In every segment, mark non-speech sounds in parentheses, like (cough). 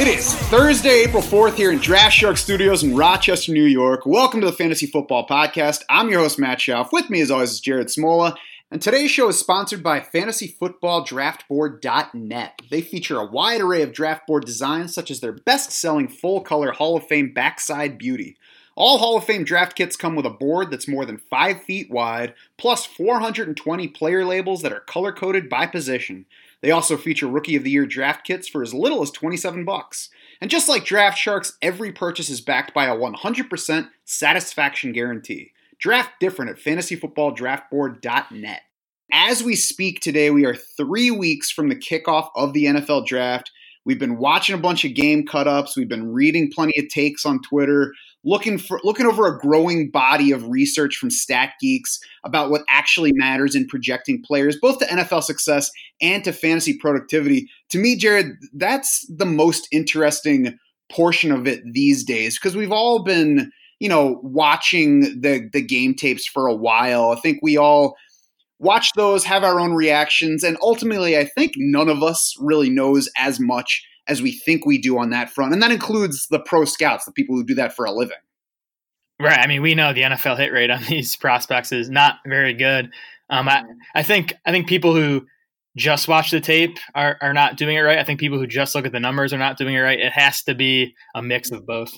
It is Thursday, April 4th here in Draft Shark Studios in Rochester, New York. Welcome to the Fantasy Football Podcast. I'm your host, Matt Schauf. With me, as always, is Jared Smola. And today's show is sponsored by FantasyFootballDraftBoard.net. They feature a wide array of draft board designs, such as their best selling full color Hall of Fame backside beauty. All Hall of Fame draft kits come with a board that's more than 5 feet wide, plus 420 player labels that are color coded by position. They also feature Rookie of the Year draft kits for as little as 27 bucks. And just like Draft Sharks, every purchase is backed by a 100% satisfaction guarantee. Draft different at fantasyfootballdraftboard.net. As we speak today, we are three weeks from the kickoff of the NFL draft. We've been watching a bunch of game cut ups. We've been reading plenty of takes on Twitter, looking for looking over a growing body of research from stat geeks about what actually matters in projecting players, both to NFL success and to fantasy productivity. To me, Jared, that's the most interesting portion of it these days because we've all been, you know, watching the the game tapes for a while. I think we all watch those, have our own reactions, and ultimately, I think none of us really knows as much as we think we do on that front, and that includes the pro scouts, the people who do that for a living. Right. I mean, we know the NFL hit rate on (laughs) these prospects is not very good. Um, I, I think I think people who just watch the tape are, are not doing it right. I think people who just look at the numbers are not doing it right. It has to be a mix of both.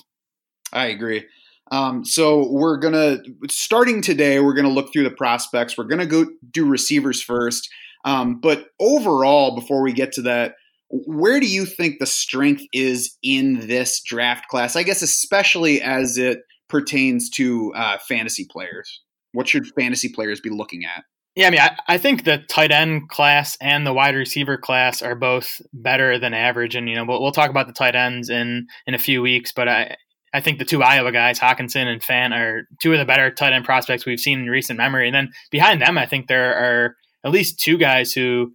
I agree. Um, so we're gonna starting today. We're gonna look through the prospects. We're gonna go do receivers first. Um, but overall, before we get to that, where do you think the strength is in this draft class? I guess especially as it pertains to uh, fantasy players. What should fantasy players be looking at? Yeah, I mean, I, I think the tight end class and the wide receiver class are both better than average, and you know we'll, we'll talk about the tight ends in in a few weeks. But I I think the two Iowa guys, Hockenson and Fant, are two of the better tight end prospects we've seen in recent memory. And then behind them, I think there are at least two guys who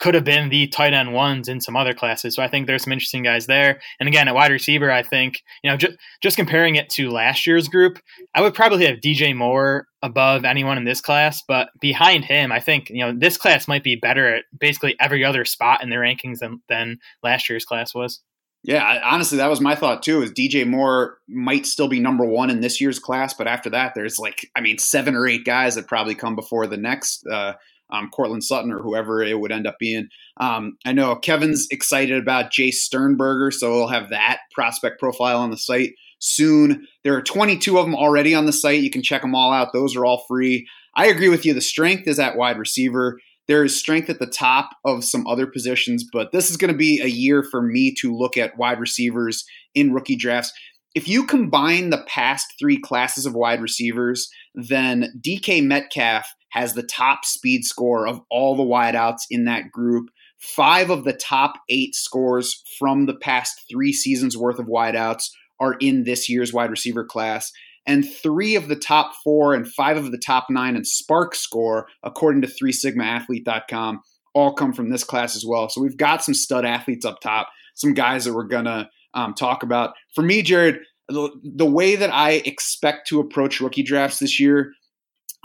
could have been the tight end ones in some other classes. So I think there's some interesting guys there. And again, at wide receiver, I think, you know, just, just comparing it to last year's group, I would probably have DJ Moore above anyone in this class. But behind him, I think, you know, this class might be better at basically every other spot in the rankings than, than last year's class was. Yeah, I, honestly, that was my thought too. Is DJ Moore might still be number one in this year's class, but after that, there's like, I mean, seven or eight guys that probably come before the next uh, um, Courtland Sutton or whoever it would end up being. Um, I know Kevin's excited about Jace Sternberger, so we'll have that prospect profile on the site soon. There are 22 of them already on the site. You can check them all out. Those are all free. I agree with you. The strength is at wide receiver. There is strength at the top of some other positions, but this is going to be a year for me to look at wide receivers in rookie drafts. If you combine the past three classes of wide receivers, then DK Metcalf has the top speed score of all the wideouts in that group. Five of the top eight scores from the past three seasons worth of wideouts are in this year's wide receiver class and three of the top four and five of the top nine in SPARQ score, according to 3sigmaathlete.com, all come from this class as well. So we've got some stud athletes up top, some guys that we're going to um, talk about. For me, Jared, the, the way that I expect to approach rookie drafts this year,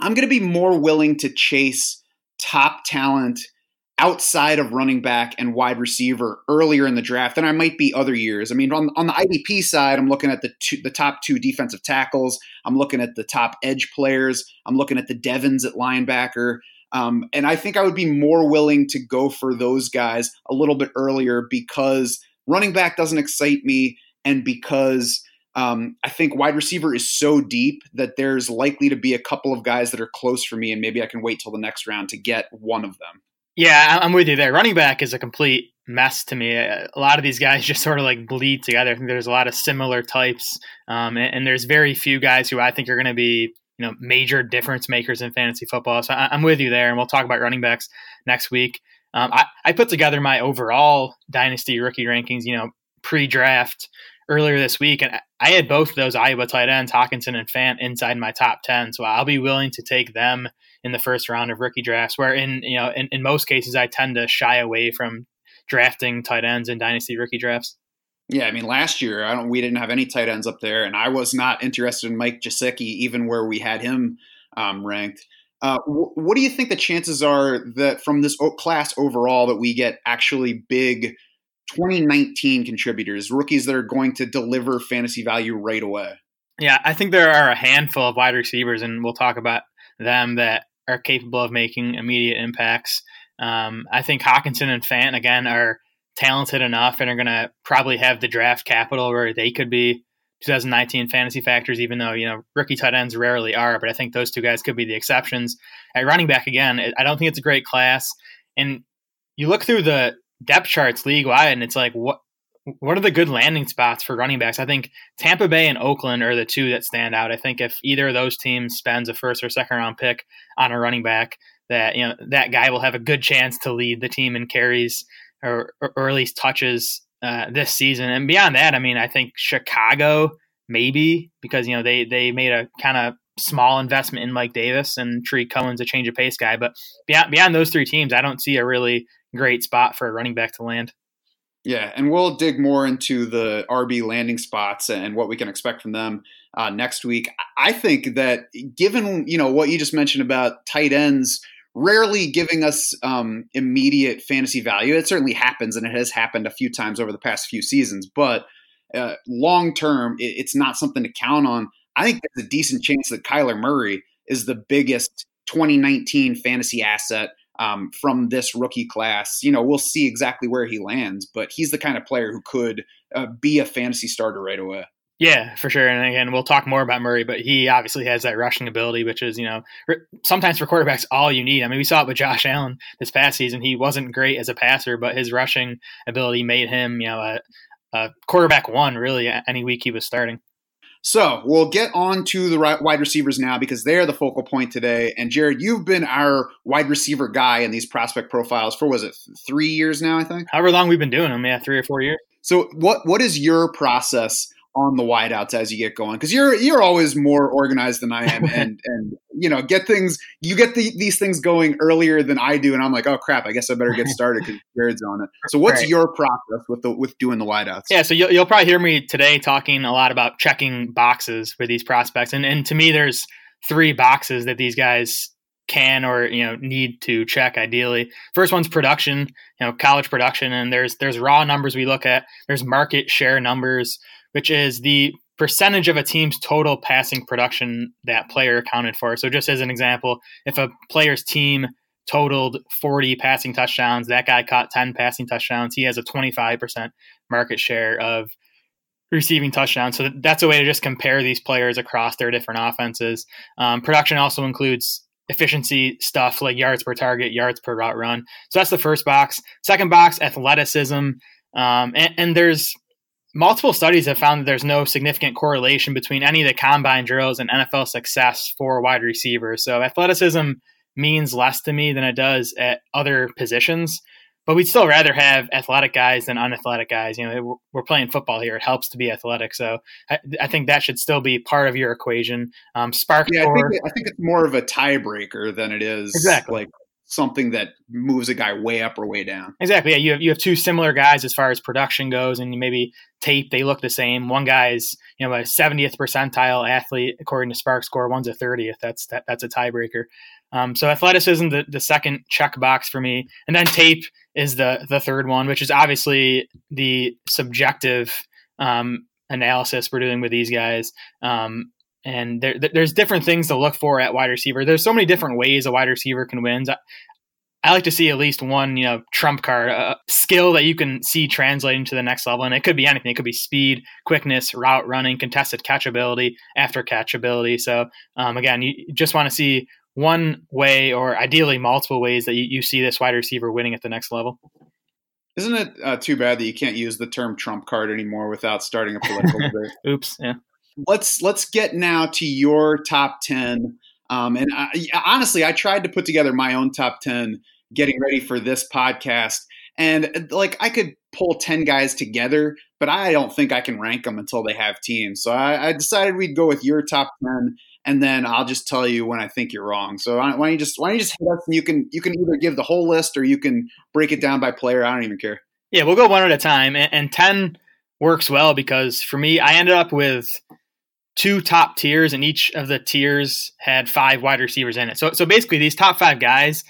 I'm going to be more willing to chase top talent outside of running back and wide receiver earlier in the draft than I might be other years. I mean, on, on the IDP side, I'm looking at the two, the top two defensive tackles. I'm looking at the top edge players. I'm looking at the Devins at linebacker. Um, and I think I would be more willing to go for those guys a little bit earlier because running back doesn't excite me, and because um, I think wide receiver is so deep that there's likely to be a couple of guys that are close for me, and maybe I can wait till the next round to get one of them. Yeah, I'm with you there. Running back is a complete mess to me. A lot of these guys (laughs) just sort of like bleed together. I think there's a lot of similar types, um, and, and, there's very few guys who I think are going to be you know major difference makers in fantasy football. So I, am with you there, and we'll talk about running backs next week. Um, I, I put together my overall dynasty rookie rankings, you know, pre-draft earlier this week, and I had both those Iowa tight ends, Hockenson and Fant, inside my top ten. So I'll be willing to take them in the first round of rookie drafts. Where in you know in, in most cases I tend to shy away from drafting tight ends in dynasty rookie drafts. Yeah, I mean, last year I don't. We didn't have any tight ends up there, and I was not interested in Mike Gesicki, even where we had him um, ranked. Uh, wh- what do you think the chances are that from this class overall that we get actually big 2019 contributors, rookies that are going to deliver fantasy value right away? Yeah, I think there are a handful of wide receivers, and we'll talk about them that are capable of making immediate impacts. Um, I think Hockenson and Fant again are talented enough and are going to probably have the draft capital where they could be 2019 fantasy factors, even though, you know, rookie tight ends rarely are. But I think those two guys could be the exceptions. At running back, again, I don't think it's a great class. And you look through the depth charts league wide, and it's like, what? What are the good landing spots for running backs? I think Tampa Bay and Oakland are the two that stand out. I think if either of those teams spends a first or second round pick on a running back, that you know that guy will have a good chance to lead the team in carries or, or at least touches uh, this season. And beyond that, I mean, I think Chicago maybe because you know they they made a kind of small investment in Mike Davis and Tarik Cohen's a change of pace guy. But beyond beyond those three teams, I don't see a really great spot for a running back to land. Yeah, and we'll dig more into the RB landing spots and what we can expect from them uh, next week. I think that given you know what you just mentioned about tight ends rarely giving us um, immediate fantasy value. It certainly happens, and it has happened a few times over the past few seasons. But uh, long term, it, it's not something to count on. I think there's a decent chance that Kyler Murray is the biggest 2019 fantasy asset um, from this rookie class. You know, we'll see exactly where he lands, but he's the kind of player who could uh, be a fantasy starter right away. Yeah, for sure. And again, we'll talk more about Murray, but he obviously has that rushing ability, which is, you know, sometimes for quarterbacks, all you need. I mean, we saw it with Josh Allen this past season. He wasn't great as a passer, but his rushing ability made him, you know, a, a quarterback one really any week he was starting. So we'll get on to the wide receivers now because they're the focal point today. And Jared, you've been our wide receiver guy in these prospect profiles for was it three years now? I think. However long we've been doing them, yeah, three or four years. So what what is your process on the wideouts as you get going because you're you're always more organized than I am. (laughs) And and you know get things you get the, these things going earlier than I do and I'm like oh crap I guess I better get started because Jared's on it. So what's right. your process with the with doing the wideouts? Yeah so you'll, you'll probably hear me today talking a lot about checking boxes for these prospects and and to me there's three boxes that these guys can or you know need to check ideally. First one's production you know college production and there's there's raw numbers we look at. There's market share numbers which is the percentage of a team's total passing production that player accounted for. So, just as an example, if a player's team totaled 40 passing touchdowns, that guy caught 10 passing touchdowns, he has a 25% market share of receiving touchdowns. So, that's a way to just compare these players across their different offenses. Um, production also includes efficiency stuff like yards per target, yards per route run. So, that's the first box. Second box, athleticism. Um, and, and there's multiple studies have found that there's no significant correlation between any of the combine drills and NFL success for wide receivers. So athleticism means less to me than it does at other positions. But we'd still rather have athletic guys than unathletic guys. You know, we're playing football here. It helps to be athletic. So I, I think that should still be part of your equation. Um, SPARQ. Yeah, I think, I think it's more of a tiebreaker than it is exactly like something that moves a guy way up or way down. Exactly. Yeah, you have you have two similar guys as far as production goes, and maybe tape they look the same. One guy's you know a 70th percentile athlete according to SPARQ Score. One's a 30th. That's that, that's a tiebreaker. Um, so athleticism the the second check box for me, and then tape is the the third one, which is obviously the subjective um, analysis we're doing with these guys. Um, and there, there's different things to look for at wide receiver. There's so many different ways a wide receiver can win. I like to see at least one, you know, trump card, a skill that you can see translating to the next level, and it could be anything. It could be speed, quickness, route running, contested catchability, after catchability. So um, again, you just want to see one way, or ideally multiple ways that you, you see this wide receiver winning at the next level. Isn't it uh, too bad that you can't use the term trump card anymore without starting a political (laughs) debate? Oops. Yeah let's let's get now to your top 10 um, and I, honestly i tried to put together my own top 10 getting ready for this podcast. And like i could pull 10 guys together but i don't think i can rank them until they have teams. So i, I decided we'd go with your top 10 and then i'll just tell you when i think you're wrong. So why don't you just why don't you just hit us and you can you can either give the whole list or you can break it down by player. I don't even care. Yeah we'll go one at a time and, and 10 works well because for me, I ended up with two top tiers, and each of the tiers had five wide receivers in it. So, so basically, these top five guys,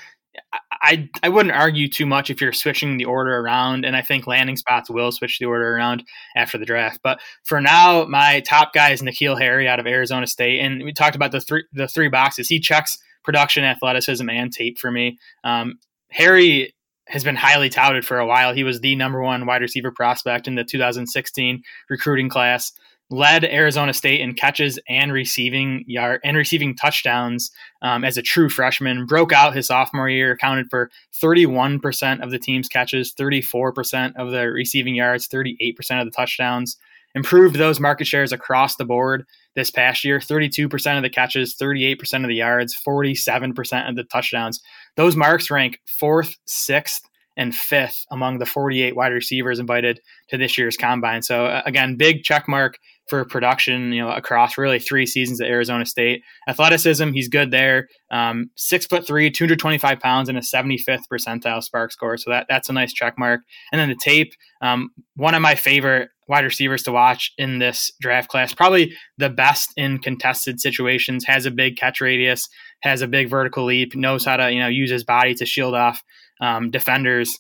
I I wouldn't argue too much if you're switching the order around, and I think landing spots will switch the order around after the draft. But for now, my top guy is N'Keal Harry out of Arizona State, and we talked about the three the three boxes. He checks production, athleticism, and tape for me. Um, Harry has been highly touted for a while. He was the number one wide receiver prospect in the 2016 recruiting class led Arizona State in catches and receiving yard and receiving touchdowns um, as a true freshman. Broke out his sophomore year, accounted for 31% of the team's catches, 34% of the receiving yards, 38% of the touchdowns. Improved those market shares across the board this past year 32% of the catches, 38% of the yards, 47% of the touchdowns. Those marks rank fourth, sixth, and fifth among the 48 wide receivers invited to this year's combine. So, uh, again, big check mark for production, you know, across really three seasons at Arizona State. Athleticism, he's good there. Um, six foot three, 225 pounds, and a 75th percentile SPARQ score. So that that's a nice check mark. And then the tape, um, one of my favorite wide receivers to watch in this draft class, probably the best in contested situations. Has a big catch radius, has a big vertical leap, knows how to you know use his body to shield off um, defenders.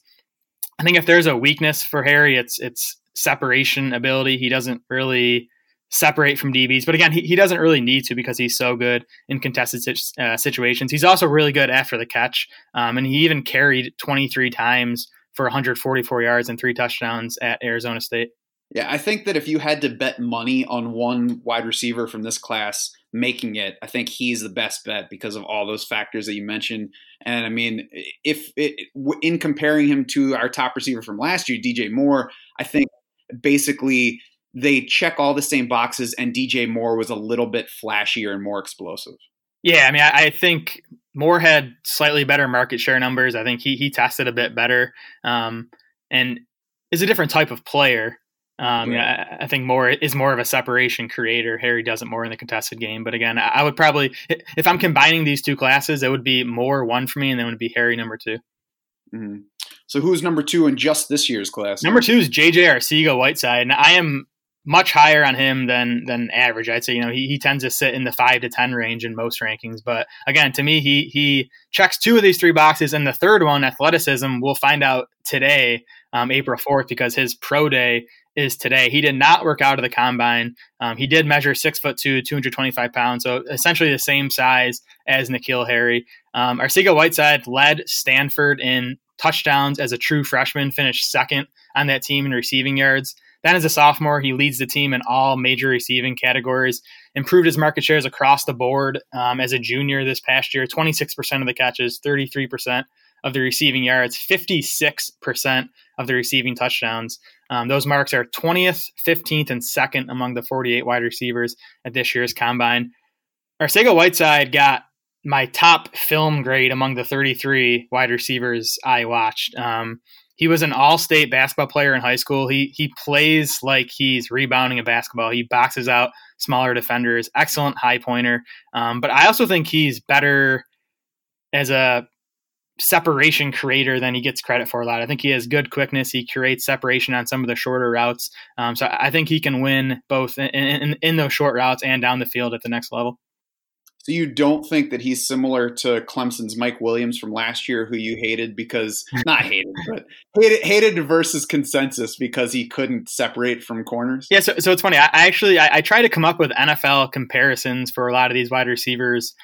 I think if there's a weakness for Harry, it's it's separation ability. He doesn't really separate from DBs. But again, he, he doesn't really need to because he's so good in contested uh, situations. He's also really good after the catch. Um, and he even carried 23 times for 144 yards and three touchdowns at Arizona State. Yeah, I think that if you had to bet money on one wide receiver from this class making it, I think he's the best bet because of all those factors that you mentioned. And I mean, if it, in comparing him to our top receiver from last year, DJ Moore, I think basically they check all the same boxes, and DJ Moore was a little bit flashier and more explosive. Yeah, I mean, I, I think Moore had slightly better market share numbers. I think he he tested a bit better, um, and is a different type of player. Um, yeah, I think Moore is more of a separation creator. Harry does it more in the contested game. But again, I would probably, if I'm combining these two classes, it would be Moore one for me, and then it would be Harry number 2 mm-hmm. So who's number two in just this year's class? Number two is JJ Arcega Whiteside, and I am much higher on him than than average. I'd say you know he, he tends to sit in the five to ten range in most rankings. But again, to me, he he checks two of these three boxes, and the third one, athleticism, we'll find out today, um, April fourth, because his pro day is today. He did not work out of the combine. Um, he did measure six foot two, two hundred twenty five pounds, so essentially the same size as N'Keal Harry. Um, Arcega Whiteside led Stanford in touchdowns as a true freshman, finished second on that team in receiving yards. Then, as a sophomore, he leads the team in all major receiving categories, improved his market shares across the board um, as a junior this past year 26% of the catches, 33% of the receiving yards, 56% of the receiving touchdowns. Um, those marks are 20th, 15th, and second among the 48 wide receivers at this year's combine. Arcega Whiteside got my top film grade among the 33 wide receivers I watched. Um, he was an all-state basketball player in high school. He he plays like he's rebounding a basketball. He boxes out smaller defenders. Excellent high pointer. Um, but I also think he's better as a separation creator than he gets credit for a lot. I think he has good quickness. He creates separation on some of the shorter routes. Um, so I think he can win both in, in, in those short routes and down the field at the next level. So you don't think that he's similar to Clemson's Mike Williams from last year, who you hated because (laughs) not hated, but hated hated versus consensus because he couldn't separate from corners. Yeah, so, so it's funny. I, I actually I, I, try to come up with NFL comparisons for a lot of these wide receivers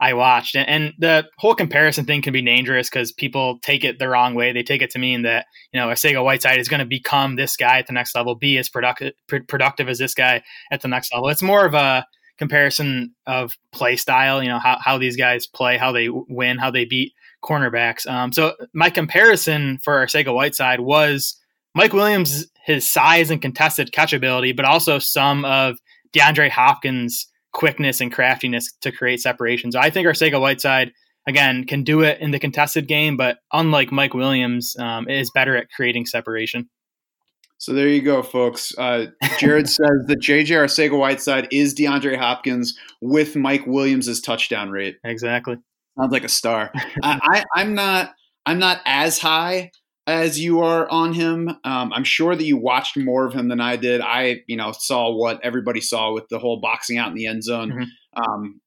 I watched, and, and the whole comparison thing can be dangerous because people take it the wrong way. They take it to mean that you know Arcega Whiteside is going to become this guy at the next level, be as productive productive as this guy at the next level. It's more of a comparison of play style, you know, how, how these guys play, how they win, how they beat cornerbacks. Um, so my comparison for Arcega Whiteside was Mike Williams, his size and contested catchability, but also some of DeAndre Hopkins' quickness and craftiness to create separation. So I think Arcega Whiteside, again, can do it in the contested game, but unlike Mike Williams, um, is better at creating separation. So there you go, folks. Uh, Jared (laughs) says that JJ Arcega Whiteside is DeAndre Hopkins with Mike Williams' touchdown rate. Exactly. Sounds like a star. (laughs) I, I, I'm not. I'm not as high as you are on him. Um, I'm sure that you watched more of him than I did. I, you know, saw what everybody saw with the whole boxing out in the end zone Mhm. um,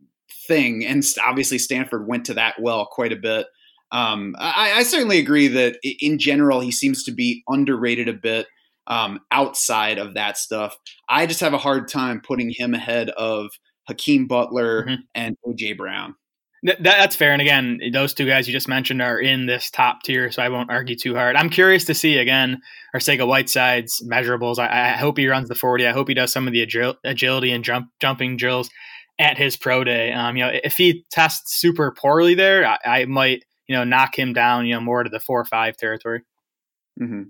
thing, and obviously Stanford went to that well quite a bit. Um, I, I certainly agree that in general he seems to be underrated a bit um, outside of that stuff. I just have a hard time putting him ahead of Hakeem Butler Mhm. and AJ Brown. That, that's fair. And again, those two guys you just mentioned are in this top tier, so I won't argue too hard. I'm curious to see again Arcega Whiteside's measurables. I, I hope he runs the 40. I hope he does some of the agil- agility and jump jumping drills at his pro day. Um, you know, if he tests super poorly there, I, I might you know knock him down. You know, more to the four or five territory. hmm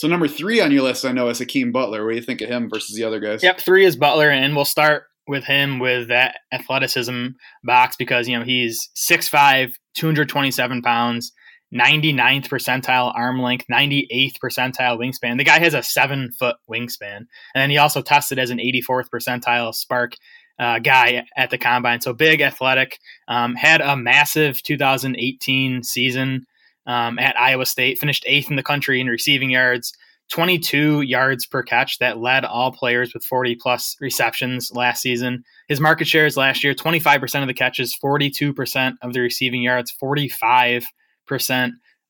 So number three on your list, I know, is Hakeem Butler. What do you think of him versus the other guys? Yep, three is Butler, and we'll start with him with that athleticism box because you know he's 6'5", 227 pounds, 99th percentile arm length, 98th percentile wingspan. The guy has a seven foot wingspan, and then he also tested as an 84th percentile SPARQ. Uh, guy at the combine, so big, athletic. Um, had a massive 2018 season um, at Iowa State. Finished eighth in the country in receiving yards, 22 yards per catch that led all players with 40 plus receptions last season. His market shares last year 25% of the catches, 42% of the receiving yards, 45%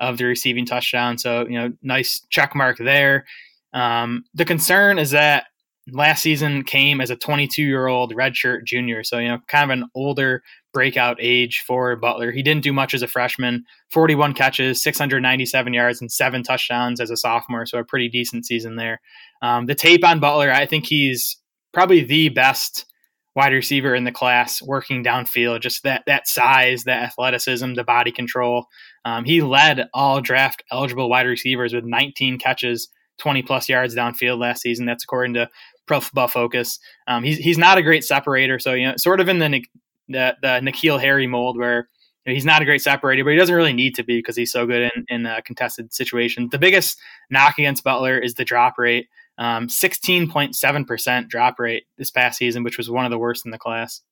of the receiving touchdowns. So, you know, nice check mark there. Um, the concern is that last season came as a 22 year old redshirt junior. So, you know, kind of an older breakout age for Butler. He didn't do much as a freshman 41 catches, 697 yards, and seven touchdowns as a sophomore. So, a pretty decent season there. Um, the tape on Butler, I think he's probably the best wide receiver in the class working downfield just that that size that athleticism the body control um, he led all draft eligible wide receivers with 19 catches 20 plus yards downfield last season that's according to pro football focus um, he's, he's not a great separator so you know sort of in the the, the N'Keal Harry mold where you know, he's not a great separator, but he doesn't really need to be because he's so good in, in uh, contested situations. The biggest knock against Butler is the drop rate. Um, 16.7% drop rate this past season, which was one of the worst in the class.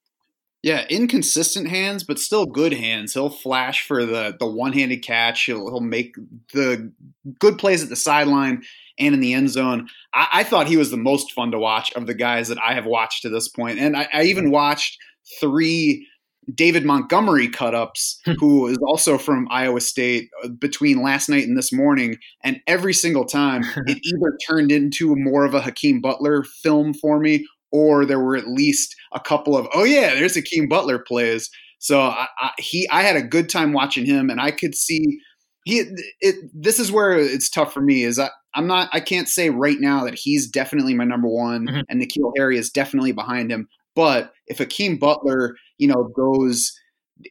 Yeah, inconsistent hands, but still good hands. He'll flash for the the one handed catch. He'll he'll make the good plays at the sideline and in the end zone. I, I, thought he was the most fun to watch of the guys that I have watched to this point, and I, I even watched three David Montgomery cut ups, (laughs) who is also from Iowa State, uh, between last night and this morning. And every single time, (laughs) it either turned into more of a Hakeem Butler film for me, or there were at least a couple of, oh, yeah, there's Hakeem Butler plays. So I, I, he, I had a good time watching him, and I could see. He, it, this is where it's tough for me. Is I, I'm not. I can't say right now that he's definitely my number one, mm-hmm. and N'Keal Harry is definitely behind him. But if Hakeem Butler, you know, goes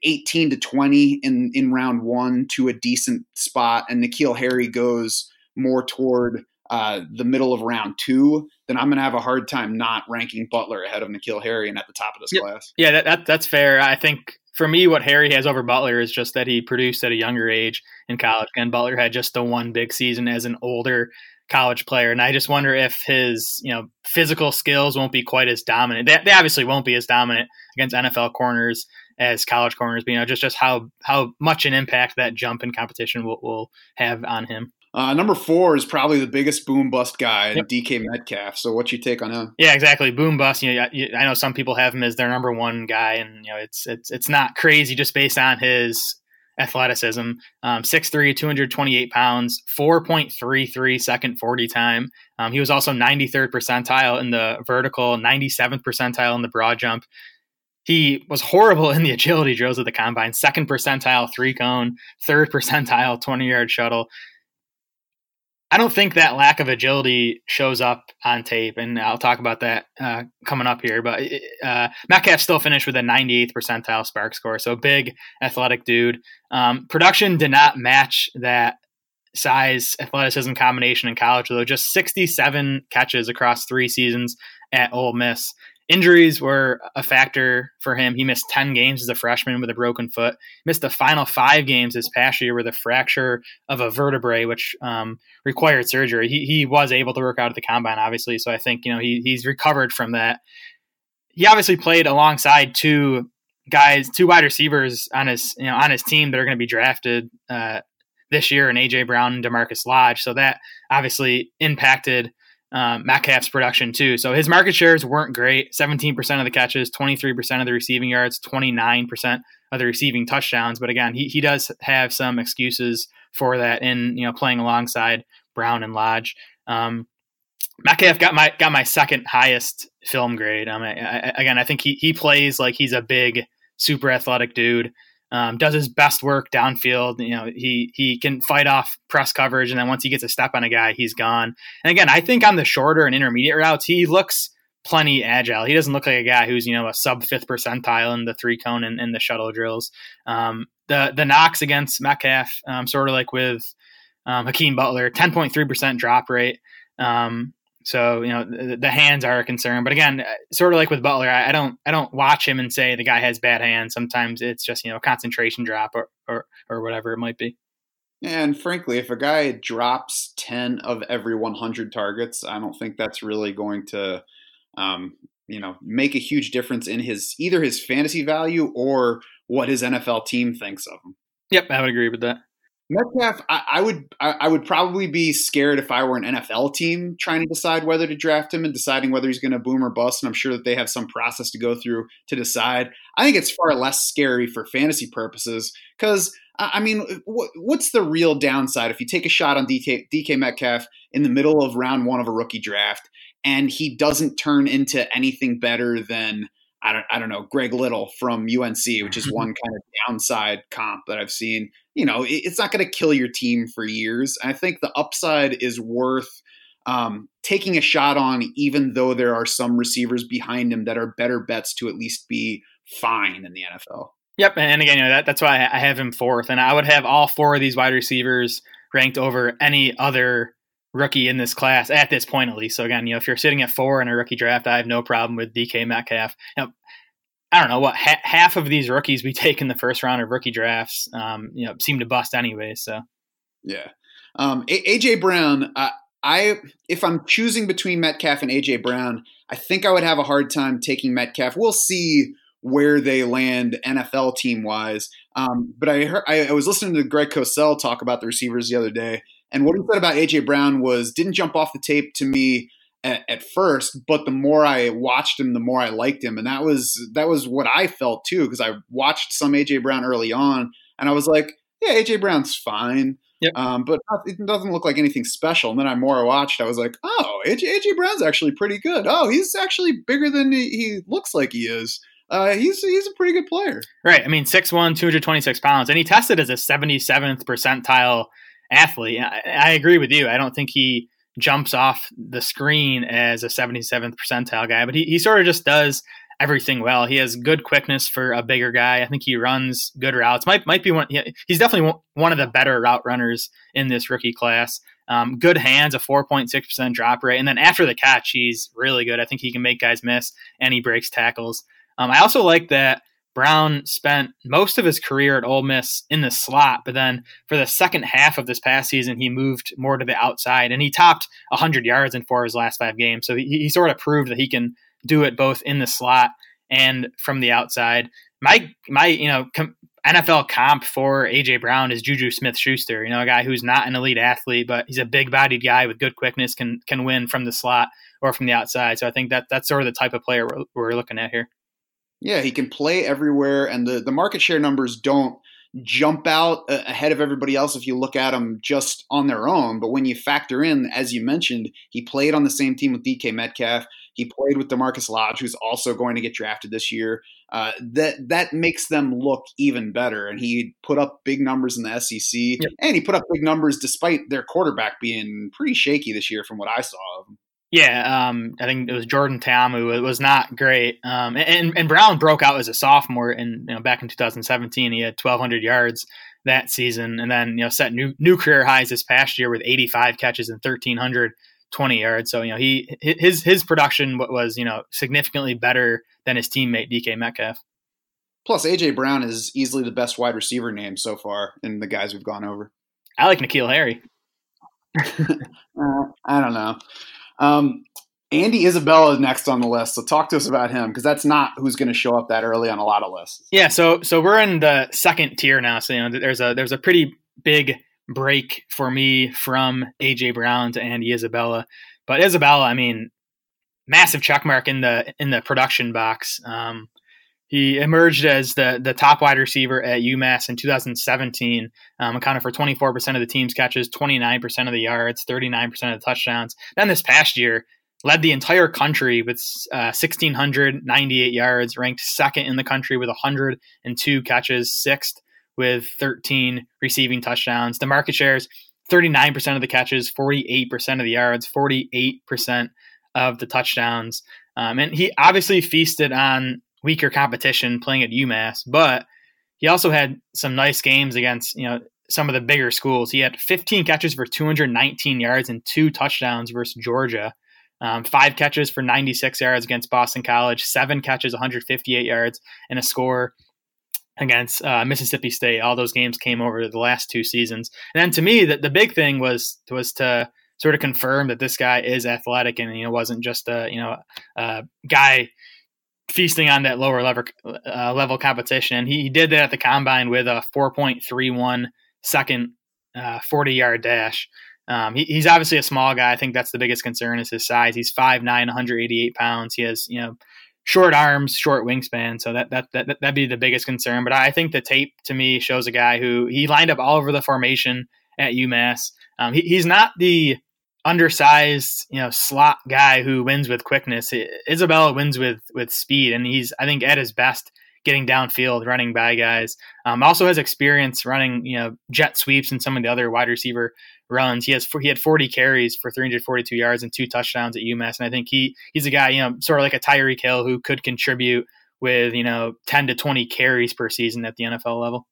18 to 20 in, in round one to a decent spot, and N'Keal Harry goes more toward uh, the middle of round two, then I'm going to have a hard time not ranking Butler ahead of N'Keal Harry and at the top of this yeah, class. Yeah, that, that, that's fair. I think for me, what Harry has over Butler is just that he produced at a younger age in college, and Butler had just the one big season as an older college player. And I just wonder if his, you know, physical skills won't be quite as dominant. They, they obviously won't be as dominant against NFL corners as college corners, but you know, just just how how much an impact that jump in competition will, will have on him. Uh, number four is probably the biggest boom bust guy, Yep. DK Metcalf. So, what's your take on him? Yeah, exactly. Boom bust. You know, I- I know some people have him as their number one guy, and you know, it's it's it's not crazy just based on his athleticism. Um, 6'3", 228 pounds, 4.33 second 40 time. Um, he was also 93rd percentile in the vertical, 97th percentile in the broad jump. He was horrible (laughs) in the agility drills at the combine, second percentile three cone, third percentile 20 yard shuttle. I don't think that lack of agility shows up on tape, and I'll talk about that uh, coming up here. But uh, Metcalf still finished with a 98th percentile SPARQ score, so big, athletic dude. Um, production did not match that size athleticism combination in college, though. Just 67 catches across three seasons at Ole Miss. Injuries were a factor for him. He missed 10 games as a freshman with a broken foot. Missed the final five games this past year with a fracture of a vertebrae, which um, required surgery. He, he was able to work out at the combine, obviously. So I think you know he, he's recovered from that. He obviously played alongside two guys, two wide receivers on his you know on his team that are going to be drafted uh, this year and AJ Brown and DaMarkus Lodge. So that obviously impacted um, Metcalf's production too. So his market shares weren't great 17% of the catches, 23% of the receiving yards, 29% of the receiving touchdowns. But again, he, he does have some excuses for that in, you know, playing alongside Brown and Lodge. Um, Metcalf got my got my second highest film grade. Um, I, I, again, I think he he plays like he's a big, super athletic dude. Um, does his best work downfield. You know, he he can fight off press coverage, and then once he gets a step on a guy, he's gone. And again, I think on the shorter and intermediate routes, he looks plenty agile. He doesn't look like a guy who's you know a sub fifth percentile in the three cone and, and the shuttle drills. Um, the the knocks against Metcalf, um, sort of like with um, Hakeem Butler, ten point three percent drop rate. Um, so you know the, the, hands are a concern, but again, uh, sort of like with Butler, I, I, don't I don't watch him and say the guy has bad hands. Sometimes it's just you know concentration drop or or, or whatever it might be. And frankly, if a guy drops ten of every 100 targets, I don't think that's really going to, um, you know, make a huge difference in his either his fantasy value or what his NFL team thinks of him. Yep, I would agree with that. Metcalf, I, I would I, I, would probably be scared if I were an NFL team trying to decide whether to draft him and deciding whether he's going to boom or bust. And I'm sure that they have some process to go through to decide. I think it's far less scary for fantasy purposes because I mean, what, what's the real downside if you take a shot on DK, DK Metcalf in the middle of round one of a rookie draft and he doesn't turn into anything better than I don't, I don't know, Greg Little from UNC, which is (laughs) one kind of downside comp that I've seen. You know, it, it's not going to kill your team for years. I think the upside is worth um, taking a shot on, even though there are some receivers behind him that are better bets to at least be fine in the NFL. Yep, and again, you know, that, that's why I have him fourth, and I would have all four of these wide receivers ranked over any other rookie in this class at this point, at least. So again, you know, if you're sitting at four in a rookie draft, I have no problem with DK Metcalf. Now, I don't know what ha- half of these rookies we (laughs) take in the first round of rookie drafts, um, you know, seem to bust anyway. So, yeah, um, a- AJ Brown. I if I'm choosing between Metcalf and AJ Brown, I think I would have a hard time taking Metcalf. We'll see where they land NFL team wise. Um, but I heard I, I was listening to Greg Cosell talk about the receivers the other day, and what he said about AJ Brown was didn't jump off the tape to me at, at, first, but the more I watched him, the more I liked him, and that was that was what I felt too because I watched some AJ Brown early on, and I was like, yeah, AJ Brown's fine. Yep. Um, but it doesn't look like anything special. And then I more watched, I was like, oh, AJ, AJ Brown's actually pretty good. Oh, he's actually bigger than he, he looks like he is. Uh, he's he's a pretty good player. Right. I mean, 6'1", 226 pounds, and he tested as a 77th percentile athlete. I, I, agree with you. I don't think he jumps off the screen as a 77th percentile guy, but he, he sort of just does everything well. He has good quickness for a bigger guy. I think he runs good routes. Might might be one. He's definitely one of the better route runners in this rookie class. Um, good hands, a 4.6% drop rate, and then after the catch, he's really good. I think he can make guys miss, and he breaks tackles. Um, I also like that Brown spent most of his career at Ole Miss in the slot, but then for the second half of this past season, he moved more to the outside, and he topped 100 yards in four of his last five games. So he, he sort of proved that he can do it both in the slot and from the outside. My my you know com- NFL comp for AJ Brown is Juju Smith Schuster. You know, a guy who's not an elite athlete, but he's a big bodied guy with good quickness, can can win from the slot or from the outside. So I think that that's sort of the type of player we're, we're looking at here. Yeah, he can play everywhere, and the, the market share numbers don't jump out ahead of everybody else if you look at them just on their own. But when you factor in, as you mentioned, he played on the same team with DK Metcalf. He played with DaMarkus Lodge, who's also going to get drafted this year. Uh, that that makes them look even better. And he put up big numbers in the SEC, yep. and he put up big numbers despite their quarterback being pretty shaky this year, from what I saw of him. Yeah, um, I think it was Jordan Ta'amu. It was not great. Um, and, and Brown broke out as a sophomore in you know back in 2017. He had 1,200 yards that season, and then you know set new new career highs this past year with 85 catches and 1,320 yards. So you know he his his production was you know significantly better than his teammate DK Metcalf. Plus, AJ Brown is easily the best wide receiver name so far in the guys we've gone over. I like N'Keal Harry. (laughs) uh, I don't know. Um, Andy Isabella is next on the list, so talk to us about him because that's not who's going to show up that early on a lot of lists. Yeah, so so we're in the second tier now. So you know, there's a there's a pretty big break for me from AJ Brown to Andy Isabella. But Isabella, I mean, massive check mark in the in the production box. Um, he emerged as the the top wide receiver at UMass in 2017, um, accounted for 24% of the team's catches, 29% of the yards, 39% of the touchdowns. Then this past year, led the entire country with uh, 1,698 yards, ranked second in the country with 102 catches, sixth with 13 receiving touchdowns. The market shares 39% of the catches, 48% of the yards, 48% of the touchdowns. Um, and he obviously feasted on weaker competition playing at UMass, but he also had some nice games against, you know, some of the bigger schools. He had 15 catches for 219 yards and two touchdowns versus Georgia. Um, five catches for 96 yards against Boston College, seven catches, 158 yards, and a score against uh, Mississippi State. All those games came over the last two seasons. And then to me, the, the big thing was was to sort of confirm that this guy is athletic and you know wasn't just a you know a guy feasting on that lower level uh, level competition. And he, did that at the combine with a 4.31 second uh, 40 yard dash. Um, he, he's obviously a small guy. I think that's the biggest concern is his size. He's 5'9", 188 pounds. He has you know short arms, short wingspan. So that that that that'd be the biggest concern. But I think the tape to me shows a guy who he lined up all over the formation at UMass. Um, he, he's not the undersized, you know, slot guy who wins with quickness. Isabella wins with with speed, and he's I think at his best getting downfield, running by guys. Um, also has experience running, you know, jet sweeps and some of the other wide receiver runs. He has he had 40 carries for 342 yards and two touchdowns at UMass, and I think he he's a guy, you know, sort of like a Tyreek Hill who could contribute with you know 10 to 20 carries per season at the NFL level.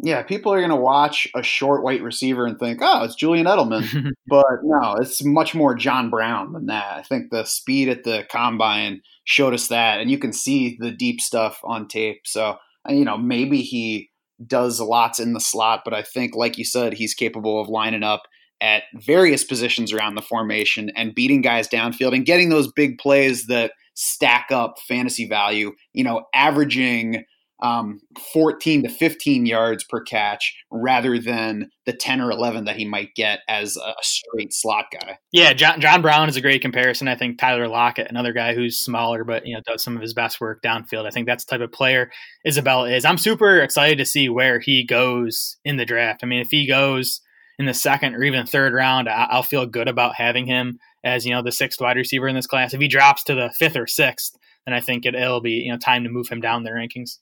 Yeah, people are going to watch a short white receiver and think, "Oh, it's Julian Edelman," (laughs) but no, it's much more John Brown than that. I think the speed at the combine showed us that, and you can see the deep stuff on tape. So, uh, you know, maybe he does lots in the slot, but I think, like you said, he's capable of lining up at various positions around the formation and beating guys downfield and getting those big plays that stack up fantasy value. You know, averaging um, 14 to 15 yards per catch rather than the 10 or 11 that he might get as a straight slot guy. Yeah, John, John Brown is a great comparison. I think Tyler Lockett, another guy who's smaller but you know does some of his best work downfield. I think that's the type of player Isabella is. I'm super excited to see where he goes in the draft. I mean, if he goes in the second or even third round, I'll feel good about having him as you know the sixth wide receiver in this class. If he drops to the fifth or sixth, then I think it, will be you know time to move him down the rankings.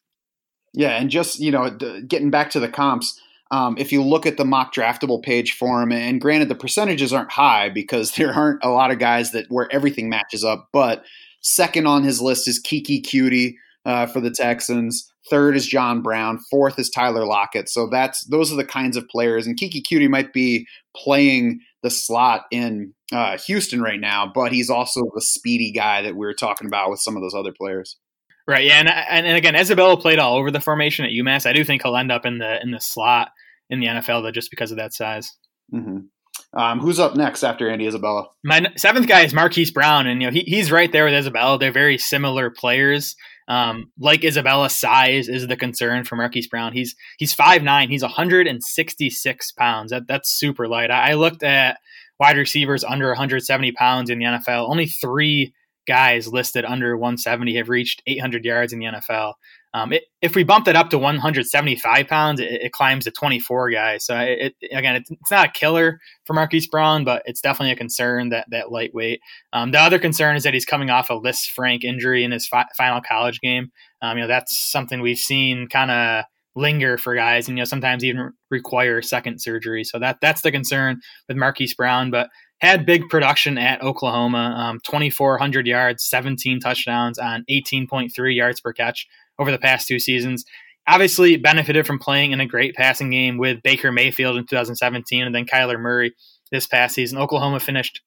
Yeah, and just you know, getting back to the comps, um, if you look at the MockDraftable page for him, and granted the percentages aren't high because (laughs) there aren't a lot of guys that where everything matches up, but second on his list is Keke Coutee uh, for the Texans. Third is John Brown. Fourth is Tyler Lockett. So that's those are the kinds of players. And Keke Coutee might be playing the slot in uh, Houston right now, but he's also the speedy guy that we were talking about with some of those other players. Right. Yeah. And, and, and again, Isabella played all over the formation at UMass. I do think he'll end up in the in the slot in the NFL though, just because of that size. Mm-hmm. Um, who's up next after Andy Isabella? My seventh guy is Marquise Brown, and you know he, he's right there with Isabella. They're very similar players. Um, like Isabella, size is the concern for Marquise Brown. He's he's five nine. He's 166 pounds. That that's super light. I, I looked at wide receivers under 170 pounds in the NFL. Only three guys listed under 170 have reached 800 yards in the NFL. Um, it, if we bump that up to 175 pounds, it, it climbs to 24 guys. So it, again, it's, it's, not a killer for Marquise Brown, but it's definitely a concern that that lightweight. Um, the other concern is that he's coming off a Lisfranc injury in his fi- final college game. Um, you know, that's something we've seen kind of linger for guys, and you know sometimes even require second surgery. So that that's the concern with Marquise Brown. But had big production at Oklahoma, um, 2,400 yards, 17 touchdowns on 18.3 yards per catch over the past two seasons. Obviously, benefited from playing in a great passing game with Baker Mayfield in 2017 and then Kyler Murray this past season. Oklahoma finished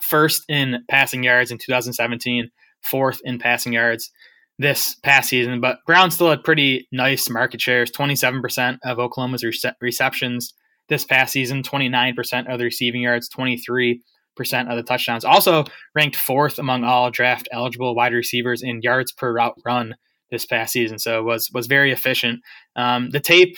first in passing yards in 2017, fourth in passing yards this past season. But Brown still had pretty nice market shares 27% of Oklahoma's rece- receptions this past season 29% of the receiving yards, 23% of the touchdowns. Also ranked fourth among all draft eligible wide receivers in yards per route run this past season. So was was very efficient. Um, the tape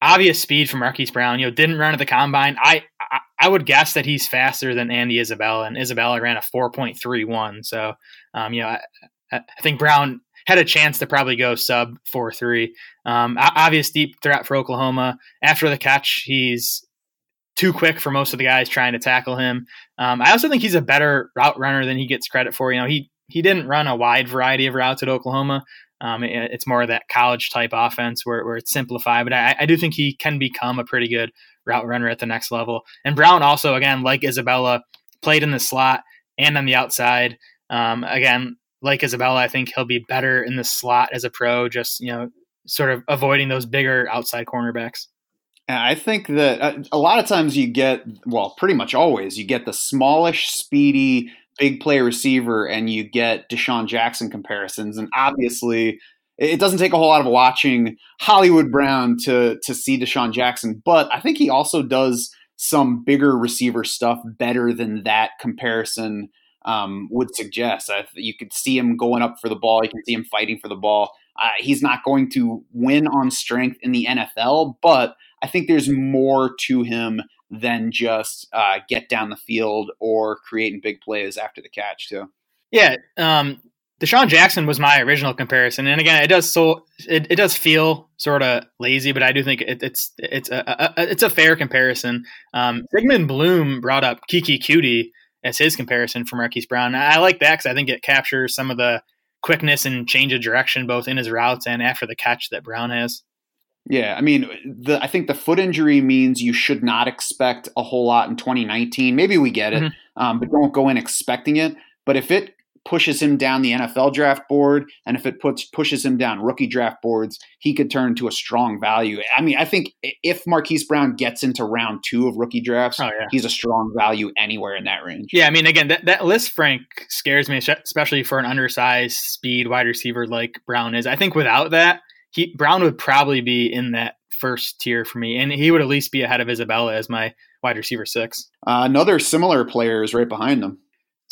obvious speed from Marquise Brown. You know, didn't run at the combine. I, I, I would guess that he's faster than Andy Isabella, and Isabella ran a four point three one. So, um, you know, I, I, think Brown had a chance to probably go sub four three. Um, obvious deep threat for Oklahoma. After the catch, he's too quick for most of the guys trying to tackle him. Um, I also think he's a better route runner than he gets credit for. You know, he he didn't run a wide variety of routes at Oklahoma. Um, it, it's more of that college type offense where, where it's simplified, but I, I do think he can become a pretty good route runner at the next level. And Brown also, again, like Isabella, played in the slot and on the outside. Um, again, like Isabella, I think he'll be better in the slot as a pro, just, you know, sort of avoiding those bigger outside cornerbacks. And I think that uh, a lot of times you get, well, pretty much always, you get the smallish, speedy, big play receiver and you get DeSean Jackson comparisons. And obviously, it doesn't take a whole lot of watching Hollywood Brown to to see DeSean Jackson, but I think he also does some bigger receiver stuff better than that comparison um, would suggest. Uh, you could see him going up for the ball. You can see him fighting for the ball. Uh, he's not going to win on strength in the NFL, but I think there's more to him than just uh, get down the field or creating big plays after the catch too. Yeah, um, DeSean Jackson was my original comparison, and again, it does so it, it does feel sort of lazy, but I do think it, it's it's a, a, it's a fair comparison. Um, Sigmund Bloom brought up Keke Coutee as his comparison for Marquise Brown. I like that because I think it captures some of the quickness and change of direction both in his routes and after the catch that Brown has. Yeah, I mean, the I think the foot injury means you should not expect a whole lot in 2019. Maybe we get it, mm-hmm. um, but don't go in expecting it. But if it pushes him down the NFL draft board, and if it puts pushes him down rookie draft boards, he could turn into a strong value. I mean, I think if Marquise Brown gets into round two of rookie drafts, oh, yeah. he's a strong value anywhere in that range. Yeah, I mean, again, that, that Lisfranc, scares me, especially for an undersized speed wide receiver like Brown is. I think without that, he Brown would probably be in that first tier for me, and he would at least be ahead of Isabella as my wide receiver six. Uh, another similar player is right behind them.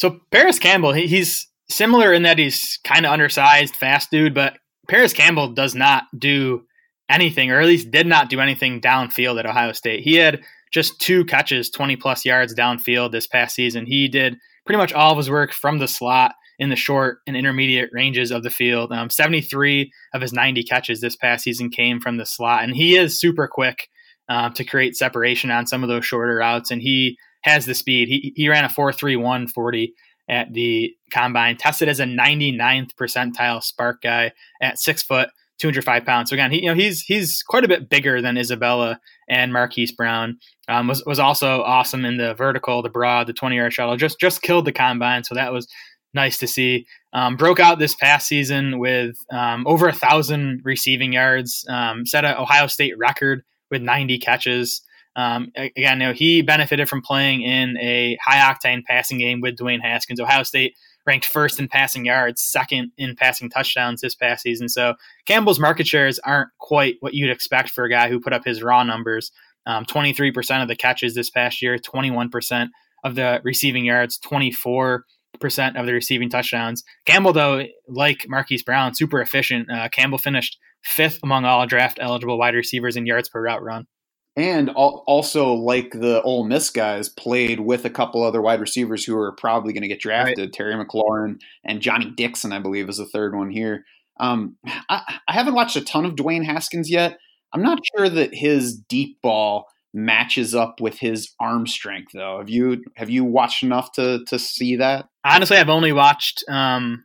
So Parris Campbell, he, he's similar in that he's kind of undersized, fast dude, but Parris Campbell does not do anything, or at least did not do anything downfield at Ohio State. He had just two catches, 20 plus yards downfield this past season. He did pretty much all of his work from the slot in the short and intermediate ranges of the field. Um, 73 of his 90 catches this past season came from the slot, and he is super quick uh, to create separation on some of those shorter routes, and he has the speed. He, he ran a 4.31 40 at the combine, tested as a 99th percentile SPARQ guy at six foot, 205 pounds. So again, he, you know, he's he's quite a bit bigger than Isabella and Marquise Brown. Um, was was also awesome in the vertical, the broad, the 20 yard shuttle. Just just killed the combine. So that was nice to see. Um, broke out this past season with um, over a thousand receiving yards, um, set an Ohio State record with 90 catches. Um, again, you know, he benefited from playing in a high octane passing game with Dwayne Haskins. Ohio State ranked first in passing yards, second in passing touchdowns this past season. So Campbell's market shares aren't quite what you'd expect for a guy who put up his raw numbers. Um, 23% of the catches this past year, 21% of the receiving yards, 24 percent of the receiving touchdowns. Campbell, though, like Marquise Brown, super efficient. Uh, Campbell finished fifth among all draft eligible wide receivers in yards per route run. And also, like the Ole Miss guys, played with a couple other wide receivers who are probably going to get drafted. Right. Terry McLaurin and Johnny Dixon, I believe, is the third one here. Um, I, I haven't watched a ton of Dwayne Haskins yet. I'm not sure that his deep ball matches up with his arm strength though. Have you have you watched enough to to see that? Honestly, I've only watched um,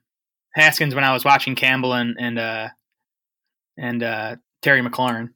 Haskins when I was watching Campbell and and uh, and uh, Terry McLaurin.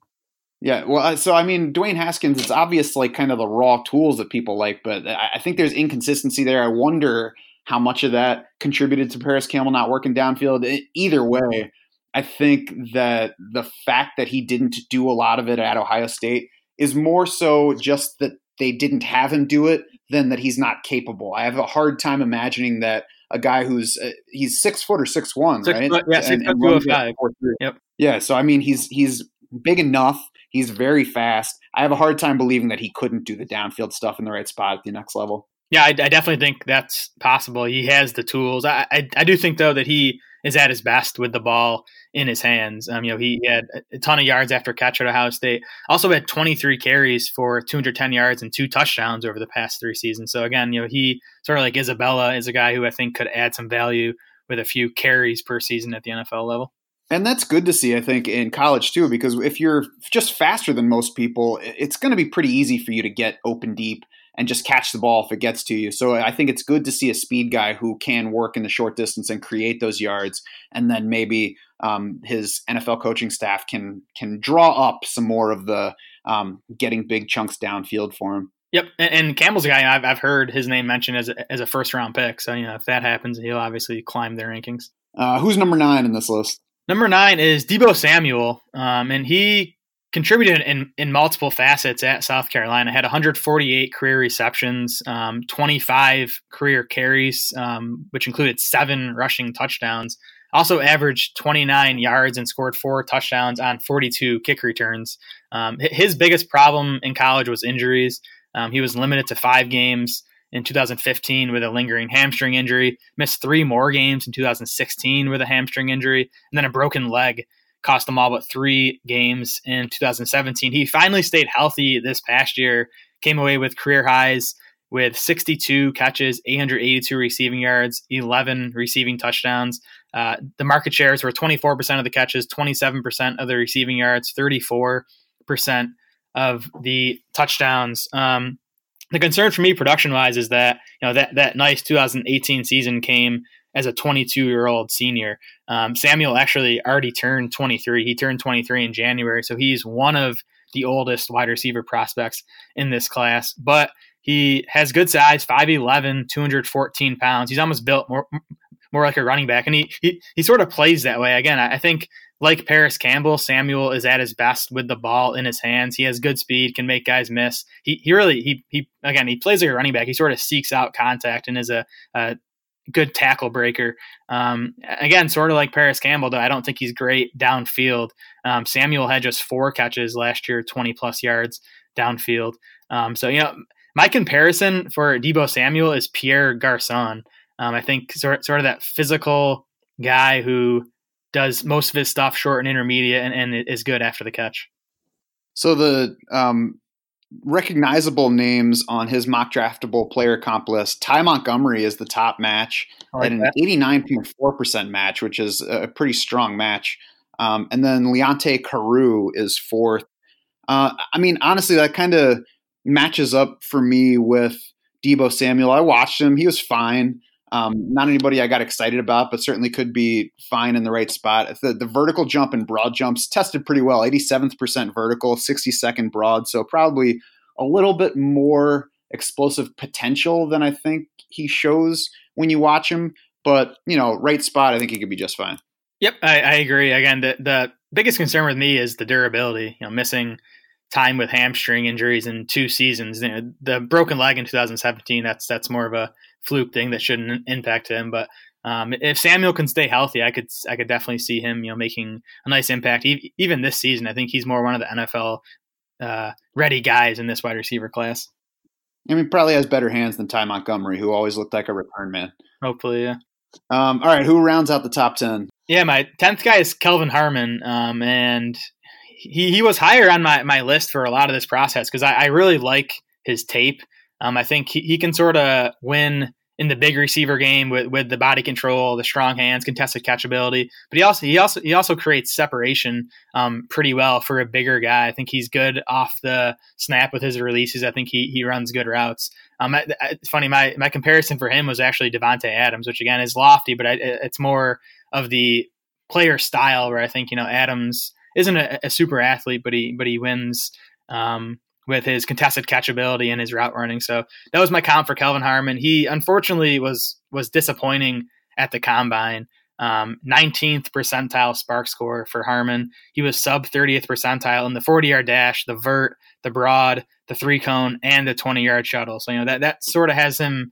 Yeah, well, so I mean, Dwayne Haskins, it's obvious like kind of the raw tools that people like, but I think there's inconsistency there. I wonder how much of that contributed to Parris Campbell not working downfield. Either way, I think that the fact that he didn't do a lot of it at Ohio State is more so just that they didn't have him do it than that he's not capable. I have a hard time imagining that a guy who's uh, he's six foot or six one, six right? Yeah, six and, foot five. Yep. Yeah, so I mean, he's he's big enough. He's very fast. I have a hard time believing that he couldn't do the downfield stuff in the right spot at the next level. Yeah, I, I definitely think that's possible. He has the tools. I, I, I do think though that he is at his best with the ball in his hands. Um, you know, he, had a ton of yards after catch at Ohio State. Also had 23 carries for 210 yards and two touchdowns over the past three seasons. So again, you know, he sort of like Isabella is a guy who I think could add some value with a few carries per season at the NFL level. And that's good to see, I think, in college too, because if you're just faster than most people, it's going to be pretty easy for you to get open deep and just catch the ball if it gets to you. So I think it's good to see a speed guy who can work in the short distance and create those yards, and then maybe um, his NFL coaching staff can can draw up some more of the um, getting big chunks downfield for him. Yep, and, and Campbell's a guy I've, I've heard his name mentioned as a, as a first round pick. So you know if that happens, he'll obviously climb their rankings. Uh, who's number nine in this list? Number nine is Deebo Samuel, um, and he contributed in, in multiple facets at South Carolina. Had 148 career receptions, um, 25 career carries, um, which included seven rushing touchdowns. Also averaged 29 yards and scored four touchdowns on 42 kick returns. Um, his biggest problem in college was injuries. Um, he was limited to five games in 2015 with a lingering hamstring injury, missed three more games in 2016 with a hamstring injury, and then a broken leg cost him all but three games in 2017. He finally stayed healthy this past year, came away with career highs with 62 catches, 882 receiving yards, 11 receiving touchdowns. Uh, the market shares were 24% of the catches, 27% of the receiving yards, 34% of the touchdowns. Um, the concern for me production wise is that you know that that nice 2018 season came as a 22 year old senior. Um, Samuel actually already turned 23. He turned 23 in January, so he's one of the oldest wide receiver prospects in this class. But he has good size 5'11, 214 pounds. He's almost built more more like a running back, and he he, he sort of plays that way. Again, I, I think like Parris Campbell, Samuel is at his best with the ball in his hands. He has good speed, can make guys miss. He he really he he again he plays like a running back. He sort of seeks out contact and is a, a good tackle breaker. Um, again, sort of like Parris Campbell, though I don't think he's great downfield. Um, Samuel had just four catches last year, twenty plus yards downfield. Um, so you know my comparison for Deebo Samuel is Pierre Garcon. Um, I think sort sort of that physical guy who does most of his stuff short and intermediate and, and is good after the catch. So the um, recognizable names on his MockDraftable player comp list, Ty Montgomery is the top match like at an 89.4% match, which is a pretty strong match. Um, and then Leonte Carroo is fourth. Uh, I mean, honestly, that kind of matches up for me with Deebo Samuel. I watched him; he was fine. Um, not anybody I got excited about, but certainly could be fine in the right spot. The, the vertical jump and broad jumps tested pretty well 87% vertical, 62nd broad. So probably a little bit more explosive potential than I think he shows when you watch him. But, you know, right spot, I think he could be just fine. Yep, I, I agree. Again, the, the biggest concern with me is the durability, you know, missing time with hamstring injuries in two seasons. You know, the broken leg in 2017, that's that's more of a fluke thing that shouldn't impact him. But um, if Samuel can stay healthy, I could I could definitely see him you know making a nice impact even this season. I think he's more one of the NFL uh, ready guys in this wide receiver class. I mean, probably has better hands than Ty Montgomery, who always looked like a return man. Hopefully, yeah. Um, all right, who rounds out the top ten? Yeah, my tenth guy is Kelvin Harmon, um, and he he was higher on my my list for a lot of this process because I, I really like his tape. Um, I think he, he can sort of win in the big receiver game with, with the body control, the strong hands, contested catchability. But he also he also he also creates separation um, pretty well for a bigger guy. I think he's good off the snap with his releases. I think he he runs good routes. Um, it's funny. My my comparison for him was actually Davante Adams, which again is lofty, but I, it's more of the player style where I think you know Adams isn't a, a super athlete, but he but he wins. Um, with his contested catchability and his route running. So that was my count for Kelvin Harmon. He unfortunately was was disappointing at the combine. Um, 19th percentile SPARQ score for Harmon. He was sub 30th percentile in the 40 yard dash, the vert, the broad, the three cone, and the 20 yard shuttle. So you know that that sort of has him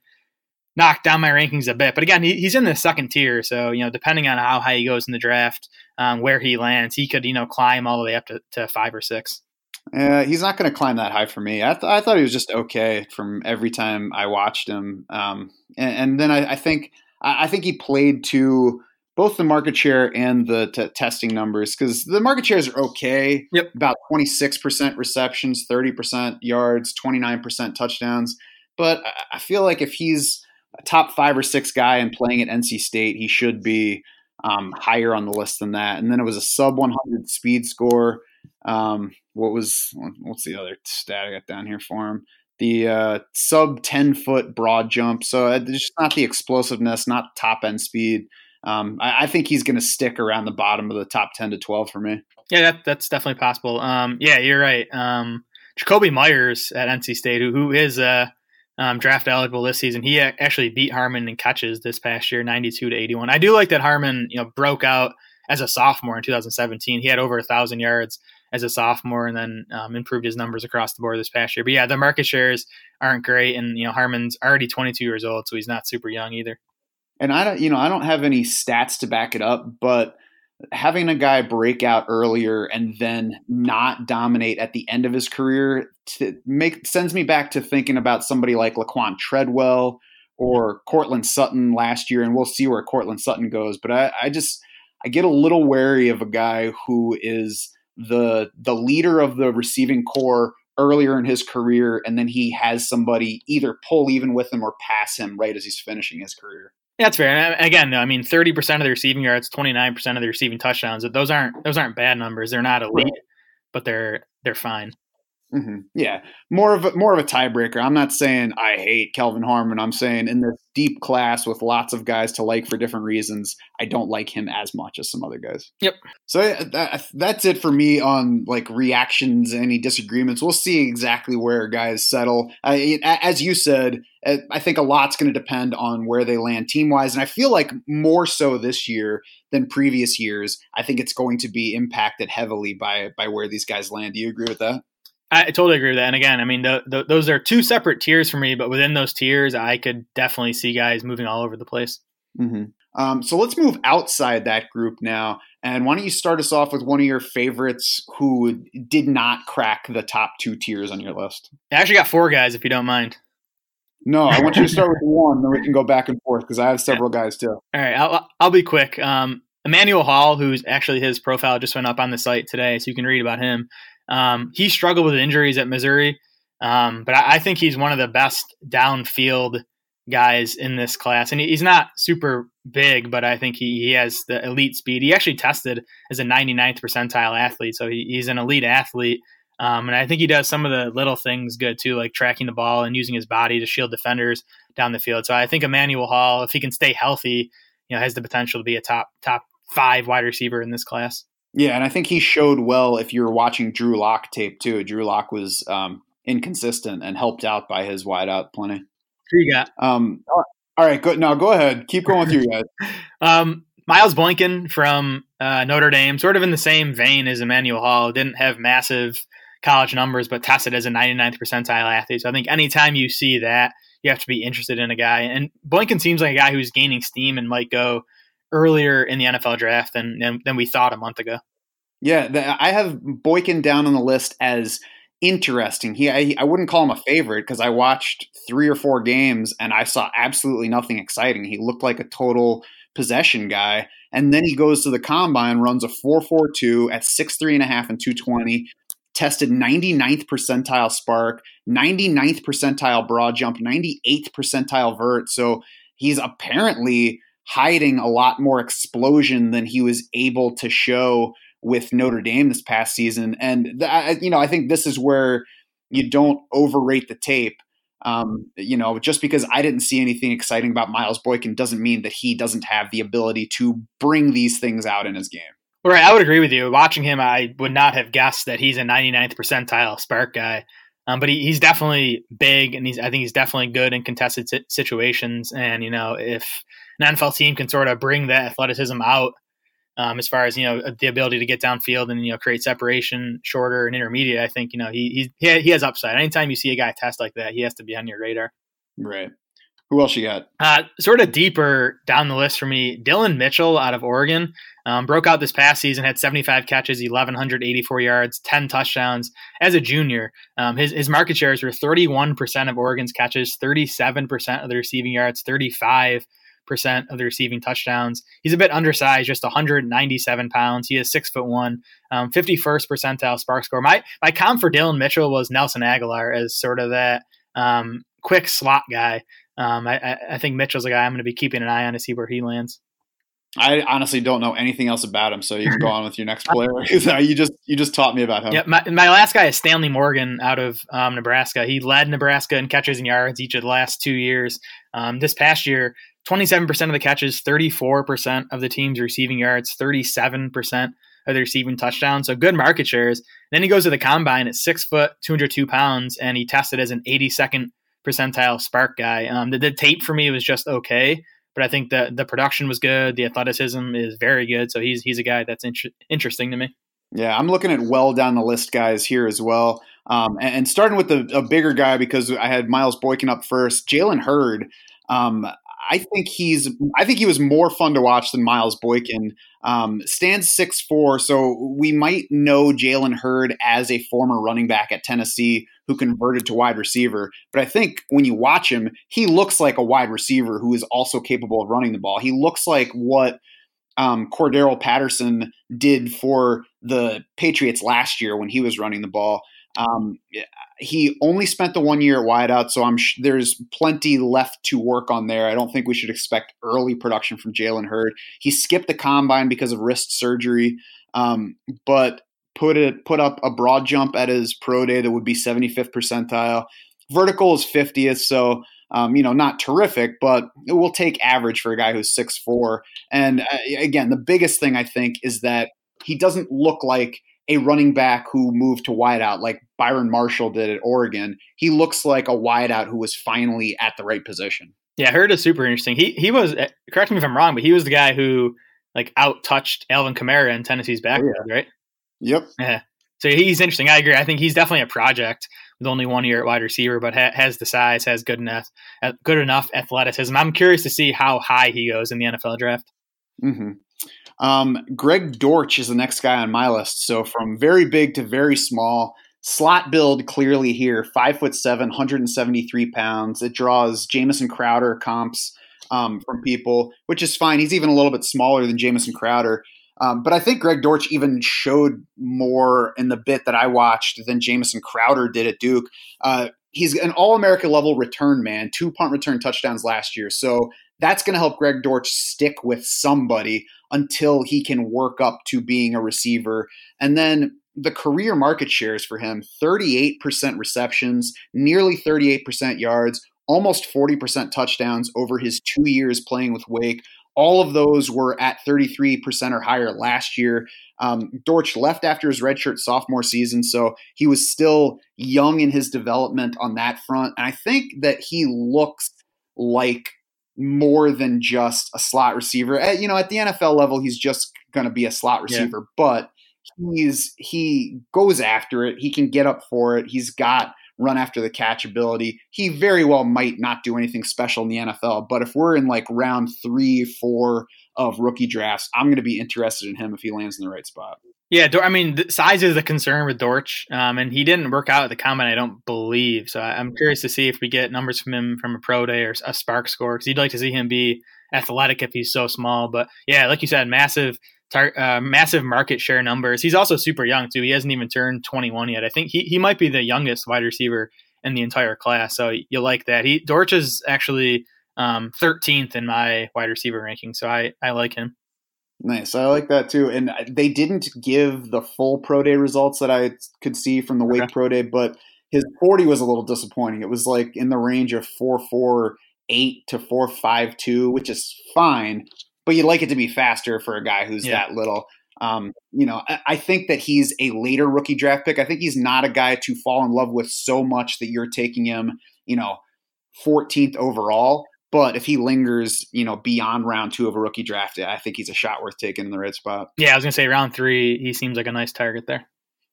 knocked down my rankings a bit. But again, he, he's in the second tier, so you know depending on how high he goes in the draft, um, where he lands, he could you know climb all the way up to, to five or six. Uh, he's not going to climb that high for me. I, th- I thought he was just okay from every time I watched him. Um, and, and, then I, I think I, I, think he played to both the market share and the t- testing numbers because the market shares are okay. Yep. About 26% receptions, 30% yards, 29% touchdowns. But I- I feel like if he's a top five or six guy and playing at NC State, he should be um, higher on the list than that. And then it was a sub 100 speed score. Um, what was what's the other stat I got down here for him? The uh, sub 10 foot broad jump. So uh, it's just not the explosiveness, not top end speed. Um, I, I think he's going to stick around the bottom of the top 10 to 12 for me. Yeah, that, that's definitely possible. Um, yeah, you're right. Um, Jakobi Meyers at NC State, who, who is uh, um, draft eligible this season, he actually beat Harmon in catches this past year, 92 to 81. I do like that Harmon, you know, broke out as a sophomore in 2017. He had over a thousand yards as a sophomore, and then um, improved his numbers across the board this past year. But yeah, the market shares aren't great, and you know Harmon's already 22 years old, so he's not super young either. And I don't, you know, I don't have any stats to back it up, but having a guy break out earlier and then not dominate at the end of his career to make sends me back to thinking about somebody like Laquan Treadwell or Courtland Sutton last year, and we'll see where Courtland Sutton goes. But I, I just I get a little wary of a guy who is the the leader of the receiving corps earlier in his career, and then he has somebody either pull even with him or pass him right as he's finishing his career. Yeah, that's fair. And uh, again, I mean, thirty percent of the receiving yards, twenty nine percent of the receiving touchdowns. Those aren't those aren't bad numbers. They're not elite, but they're they're fine. Mm-hmm. Yeah, more of a, more of a tiebreaker. I'm not saying I hate Kelvin Harmon. I'm saying in this deep class with lots of guys to like for different reasons, I don't like him as much as some other guys. Yep. So that, that's it for me on like reactions, any disagreements. We'll see exactly where guys settle. I, as you said, I think a lot's going to depend on where they land team wise, and I feel like more so this year than previous years. I think it's going to be impacted heavily by by where these guys land. Do you agree with that? I totally agree with that. And again, I mean, the, the, those are two separate tiers for me, but within those tiers, I could definitely see guys moving all over the place. Mm-hmm. Um, so let's move outside that group now. And why don't you start us off with one of your favorites who did not crack the top two tiers on your list? I actually got four guys, if you don't mind. No, I want you to (laughs) start with one, then we can go back and forth because I have several guys too. All right, I'll, I'll be quick. Um, Emmanuel Hall, who's actually his profile just went up on the site today, so you can read about him. Um, he struggled with injuries at Missouri, um, but I, I, think he's one of the best downfield guys in this class. And he's not super big, but I think he, he has the elite speed. He actually tested as a 99th percentile athlete, so he, he's an elite athlete. Um, and I think he does some of the little things good too, like tracking the ball and using his body to shield defenders down the field. So I think Emmanuel Hall, if he can stay healthy, you know, has the potential to be a top top five wide receiver in this class. Yeah, and I think he showed well if you're watching Drew Lock tape too. Drew Lock was um, inconsistent and helped out by his wide out plenty. Who you got? Um, all right, good. Now go ahead. Keep going with you guys. (laughs) um, Miles Boykin from uh, Notre Dame, sort of in the same vein as Emmanuel Hall, didn't have massive college numbers, but tested as a 99th percentile athlete. So I think anytime you see that, you have to be interested in a guy. And Boykin seems like a guy who's gaining steam and might go earlier in the NFL draft than than, than we thought a month ago. Yeah, the, I have Boykin down on the list as interesting. He I, I wouldn't call him a favorite because I watched three or four games and I saw absolutely nothing exciting. He looked like a total possession guy. And then he goes to the combine, runs a 4.42 at 6'3 and a half and 220, tested 99th percentile SPARQ, 99th percentile broad jump, 98th percentile vert. So he's apparently hiding a lot more explosion than he was able to show with Notre Dame this past season. And th- you know, I think this is where you don't overrate the tape. Um, you know, just because I didn't see anything exciting about Miles Boykin doesn't mean that he doesn't have the ability to bring these things out in his game. Right, I would agree with you. Watching him, I would not have guessed that he's a 99th percentile SPARQ guy. Um, but he, he's definitely big, and he's I think he's definitely good in contested situations. And you know, if an NFL team can sort of bring that athleticism out um, as far as you know the ability to get downfield and you know create separation shorter and intermediate. I think you know he he he has upside. Anytime you see a guy test like that, he has to be on your radar. Right. Who else you got? Uh, sort of deeper down the list for me, Dillon Mitchell out of Oregon um, broke out this past season, had 75 catches, 1,184 yards, 10 touchdowns as a junior. Um, his, his market shares were 31% of Oregon's catches, 37% of the receiving yards, 35 of the receiving touchdowns. He's a bit undersized, just 197 pounds. He is six foot one, um, 51st percentile SPARQ score. My my comp for Dillon Mitchell was Nelson Agholor as sort of that um, quick slot guy. Um, I, I think Mitchell's a guy I'm going to be keeping an eye on to see where he lands. I honestly don't know anything else about him, so you can go on with your next (laughs) player. (laughs) you just you just taught me about him. Yeah, my, my last guy is Stanley Morgan out of um, Nebraska. He led Nebraska in catches and yards each of the last two years. Um, this past year, 27% of the catches, 34% of the team's receiving yards, 37% of the receiving touchdowns. So good market shares. then he goes to the combine at six foot, 202 pounds, and he tested as an 82nd percentile SPARQ guy. Um, the, the tape for me was just okay but I think the the production was good. The athleticism is very good. So he's he's a guy that's inter- interesting to me. Yeah, I'm looking at well down the list guys here as well. Um, and, and, starting with the, a bigger guy because I had Miles Boykin up first, Jalen Hurd. Um, I think he's I think he was more fun to watch than Miles Boykin. Um, stands six four, so we might know Jalen Hurd as a former running back at Tennessee who converted to wide receiver. But I think when you watch him, he looks like a wide receiver who is also capable of running the ball. He looks like what um, Cordarrelle Patterson did for the Patriots last year when he was running the ball. Um, he only spent the one year at wideout, so I'm sh- there's plenty left to work on there. I don't think we should expect early production from Jalen Hurd. He skipped the combine because of wrist surgery, um, but put it put up a broad jump at his pro day that would be 75th percentile. Vertical is 50th, so um, you know not terrific, but it will take average for a guy who's 6'4". And uh, again, the biggest thing I think is that he doesn't look like a running back who moved to wideout like Byron Marshall did at Oregon. He looks like a wideout who was finally at the right position. Yeah, I Hurd is super interesting. He he was uh, correct me if I'm wrong, but he was the guy who like out touched Alvin Kamara in Tennessee's backfield, oh, yeah. right? Yep. Yeah. So he's interesting. I agree. I think he's definitely a project with only one year at wide receiver, but ha- has the size, has good enough, uh, good enough athleticism. I'm curious to see how high he goes in the NFL draft. Mm-hmm. Um, Greg Dortch is the next guy on my list. So from very big to very small, slot build clearly here, five foot seven, 173 pounds. It draws Jamison Crowder comps um, from people, which is fine. He's even a little bit smaller than Jamison Crowder. Um, but I think Greg Dortch even showed more in the bit that I watched than Jamison Crowder did at Duke. Uh, he's an All America level return man, two punt return touchdowns last year. So that's going to help Greg Dortch stick with somebody until he can work up to being a receiver. And then the career market shares for him 38% receptions, nearly 38% yards, almost 40% touchdowns over his two years playing with Wake. All of those were at 33% or higher last year. Um, Dortch left after his redshirt sophomore season, so he was still young in his development on that front. And I think that he looks like more than just a slot receiver. At, you know, at the NFL level, he's just going to be a slot receiver, yeah. but he's he goes after it. He can get up for it. He's got run after the catch ability. He very well might not do anything special in the NFL, but if we're in like round three, four of rookie drafts, I'm going to be interested in him if he lands in the right spot. Yeah, I mean, size is a concern with Dortch, um, and he didn't work out at the combine, I don't believe. So I'm curious to see if we get numbers from him from a pro day or a SPARQ score, because you'd like to see him be athletic if he's so small. But yeah, like you said, massive tar- uh, massive market share numbers. He's also super young too. He hasn't even turned 21 yet. I think he, he might be the youngest wide receiver in the entire class. So you like that. He Dortch is actually um, 13th in my wide receiver ranking. So I, I like him. Nice. I like that too. And they didn't give the full pro day results that I could see from the Wake pro day, but his 40 was a little disappointing. It was like in the range of 448 to 452, which is fine but you'd like it to be faster for a guy who's yeah. that little. Um, you know, I, I, think that he's a later rookie draft pick. I think he's not a guy to fall in love with so much that you're taking him, you know, 14th overall. But if he lingers, you know, beyond round two of a rookie draft, I think he's a shot worth taking in the right spot. Yeah, I was gonna say round three, he seems like a nice target there.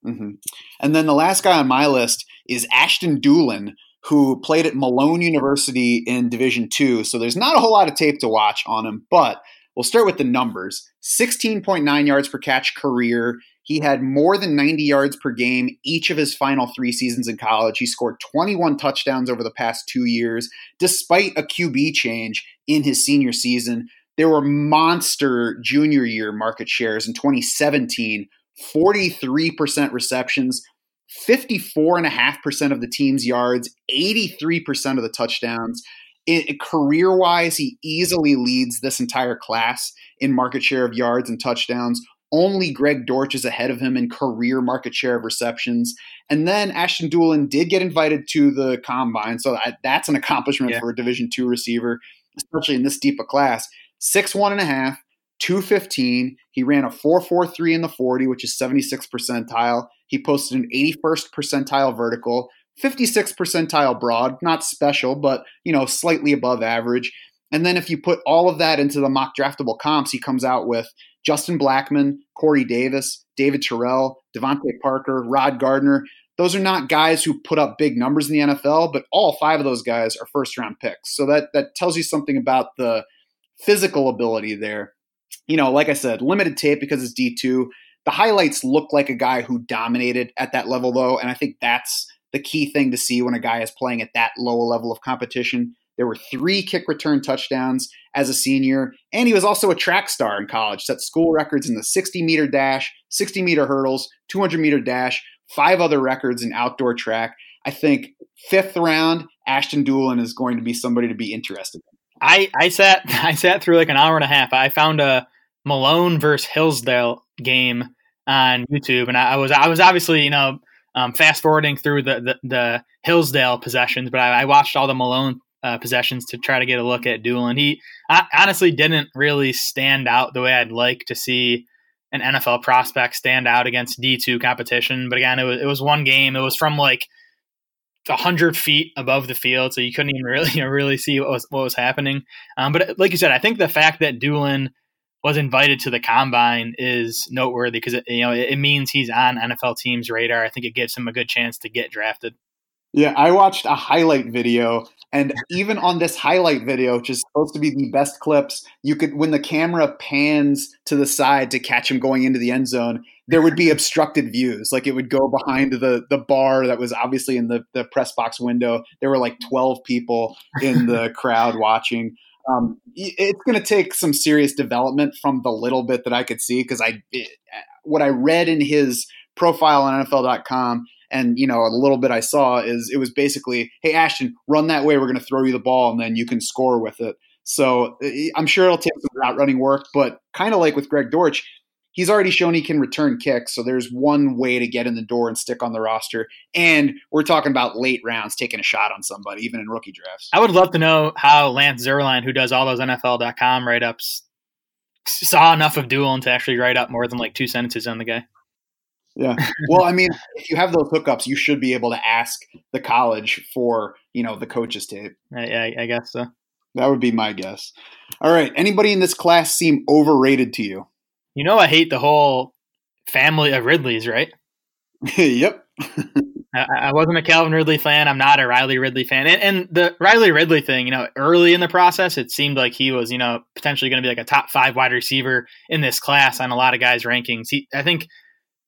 Mm-hmm. And then the last guy on my list is Ashton Dulin, who played at Malone University in Division Two. So there's not a whole lot of tape to watch on him, but We'll start with the numbers 16.9 yards per catch career. He had more than 90 yards per game each of his final three seasons in college. He scored 21 touchdowns over the past two years, despite a QB change in his senior season. There were monster junior year market shares in 2017 43% receptions, 54.5% of the team's yards, 83% of the touchdowns. Career wise, he easily leads this entire class in market share of yards and touchdowns. Only Greg Dortch is ahead of him in career market share of receptions. And then Ashton Dulin did get invited to the combine, so that, that's an accomplishment yeah. for a Division two receiver, especially in this deep a class. Six one and a half, 215. He ran a 443 in the 40, which is 76 percentile. He posted an 81st percentile vertical, 56 percentile broad, not special, but you know, slightly above average. And then if you put all of that into the MockDraftable comps, he comes out with Justin Blackmon, Corey Davis, David Terrell, DeVante Parker, Rod Gardner. Those are not guys who put up big numbers in the NFL, but all five of those guys are first round picks. So that that tells you something about the physical ability there. You know, like I said, limited tape because it's D2. The highlights look like a guy who dominated at that level, though, and I think that's the key thing to see when a guy is playing at that low level of competition. There were three kick return touchdowns as a senior, and he was also a track star in college, set school records in the 60 meter dash, 60 meter hurdles, 200 meter dash, five other records in outdoor track. I think fifth round, Ashton Dulin is going to be somebody to be interested in. I, I sat (laughs) I sat through like an hour and a half. I found a Malone versus Hillsdale game on YouTube, and I, I was I was obviously you know um, fast forwarding through the, the, the Hillsdale possessions, but I, I, watched all the Malone uh, possessions to try to get a look at Dulin. He I, honestly didn't really stand out the way I'd like to see an NFL prospect stand out against D two competition. But again, it was it was one game. It was from like hundred feet above the field, so you couldn't even (laughs) really you know, really see what was what was happening. Um, but like you said, I think the fact that Dulin was invited to the combine is noteworthy because you know it, it means he's on NFL teams' radar. I think it gives him a good chance to get drafted. Yeah, I watched a highlight video, and even on this highlight video, which is supposed to be the best clips, you could when the camera pans to the side to catch him going into the end zone, there would be obstructed views. Like it would go behind the the bar that was obviously in the the press box window. There were like twelve people in the (laughs) crowd watching. Um, it's going to take some serious development from the little bit that I could see because I it, what I read in his profile on NFL.com and you know a little bit I saw is it was basically, hey Ashton, run that way. We're going to throw you the ball and then you can score with it. So eh, eh, I'm sure it'll take some route running work, but kind of like with Greg Dortch, he's already shown he can return kicks. So there's one way to get in the door and stick on the roster. And we're talking about late rounds taking a shot on somebody, even in rookie drafts. I would love to know how Lance Zierlein, who does all those NFL.com write ups, saw enough of Dulin to actually write up more than like two sentences on the guy. Yeah. Well, I mean, if you have those hookups, you should be able to ask the college for, you know, the coach's tape. I, I guess so. That would be my guess. All right. Anybody in this class seem overrated to you? You know, I hate the whole family of Ridleys, right? (laughs) yep. I, I, wasn't a Calvin Ridley fan. I'm not a Riley Ridley fan. And, and, the Riley Ridley thing, you know, early in the process, it seemed like he was, you know, potentially going to be like a top five wide receiver in this class on a lot of guys' rankings. He, I think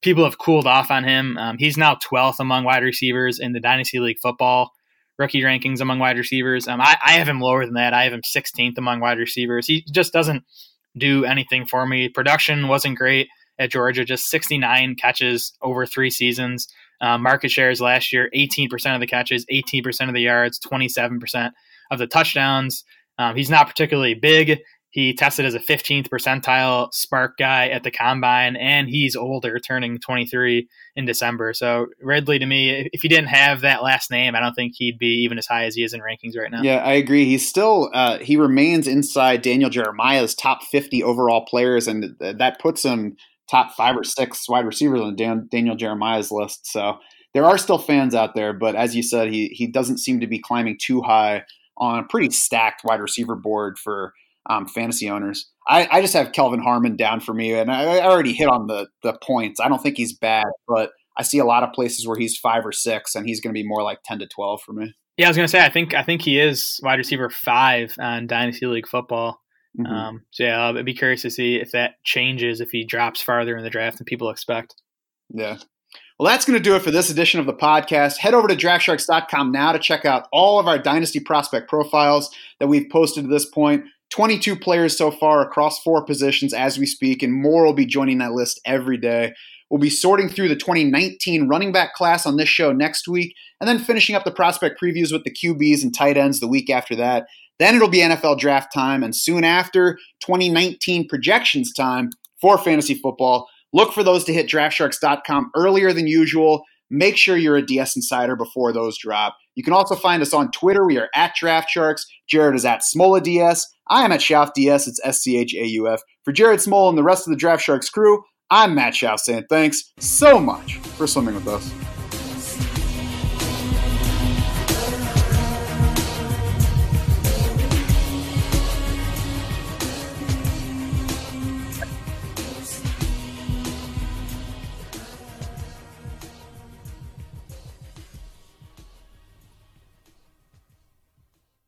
people have cooled off on him. Um, he's now 12th among wide receivers in the Dynasty League football rookie rankings among wide receivers. Um, I, I have him lower than that. I have him 16th among wide receivers. He just doesn't do anything for me. Production wasn't great at Georgia, just 69 catches over three seasons. Uh, market shares last year 18% of the catches, 18% of the yards, 27% of the touchdowns. Um, he's not particularly big. He tested as a 15th percentile SPARQ guy at the combine, and he's older, turning 23 in December. So Ridley, to me, if he didn't have that last name, I don't think he'd be even as high as he is in rankings right now. Yeah, I agree. He's still uh, he remains inside Daniel Jeremiah's top 50 overall players, and that puts him top five or six wide receivers on Dan- Daniel Jeremiah's list. So there are still fans out there, but as you said, he he doesn't seem to be climbing too high on a pretty stacked wide receiver board for um, fantasy owners. I, I, just have Kelvin Harmon down for me, and I, I, already hit on the the points. I don't think he's bad, but I see a lot of places where he's five or six, and he's going to be more like ten to twelve for me. Yeah, I was going to say I think I think he is wide receiver five on Dynasty League football. Mm-hmm. Um, so yeah, I'd be curious to see if that changes if he drops farther in the draft than people expect. Yeah. Well, that's going to do it for this edition of the podcast. Head over to draftsharks.com now to check out all of our dynasty prospect profiles that we've posted to this point. 22 players so far across four positions as we speak, and more will be joining that list every day. We'll be sorting through the 2019 running back class on this show next week, and then finishing up the prospect previews with the QBs and tight ends the week after that. Then it'll be NFL draft time, and soon after, 2019 projections time for fantasy football. Look for those to hit draftsharks.com earlier than usual. Make sure you're a DS Insider before those drop. You can also find us on Twitter. We are at DraftSharks. Jared is at Smola DS. I am at Schauf DS. It's S C H A U F. For Jared Smola and the rest of the Draft Sharks crew, I'm Matt Schauf saying thanks so much for swimming with us.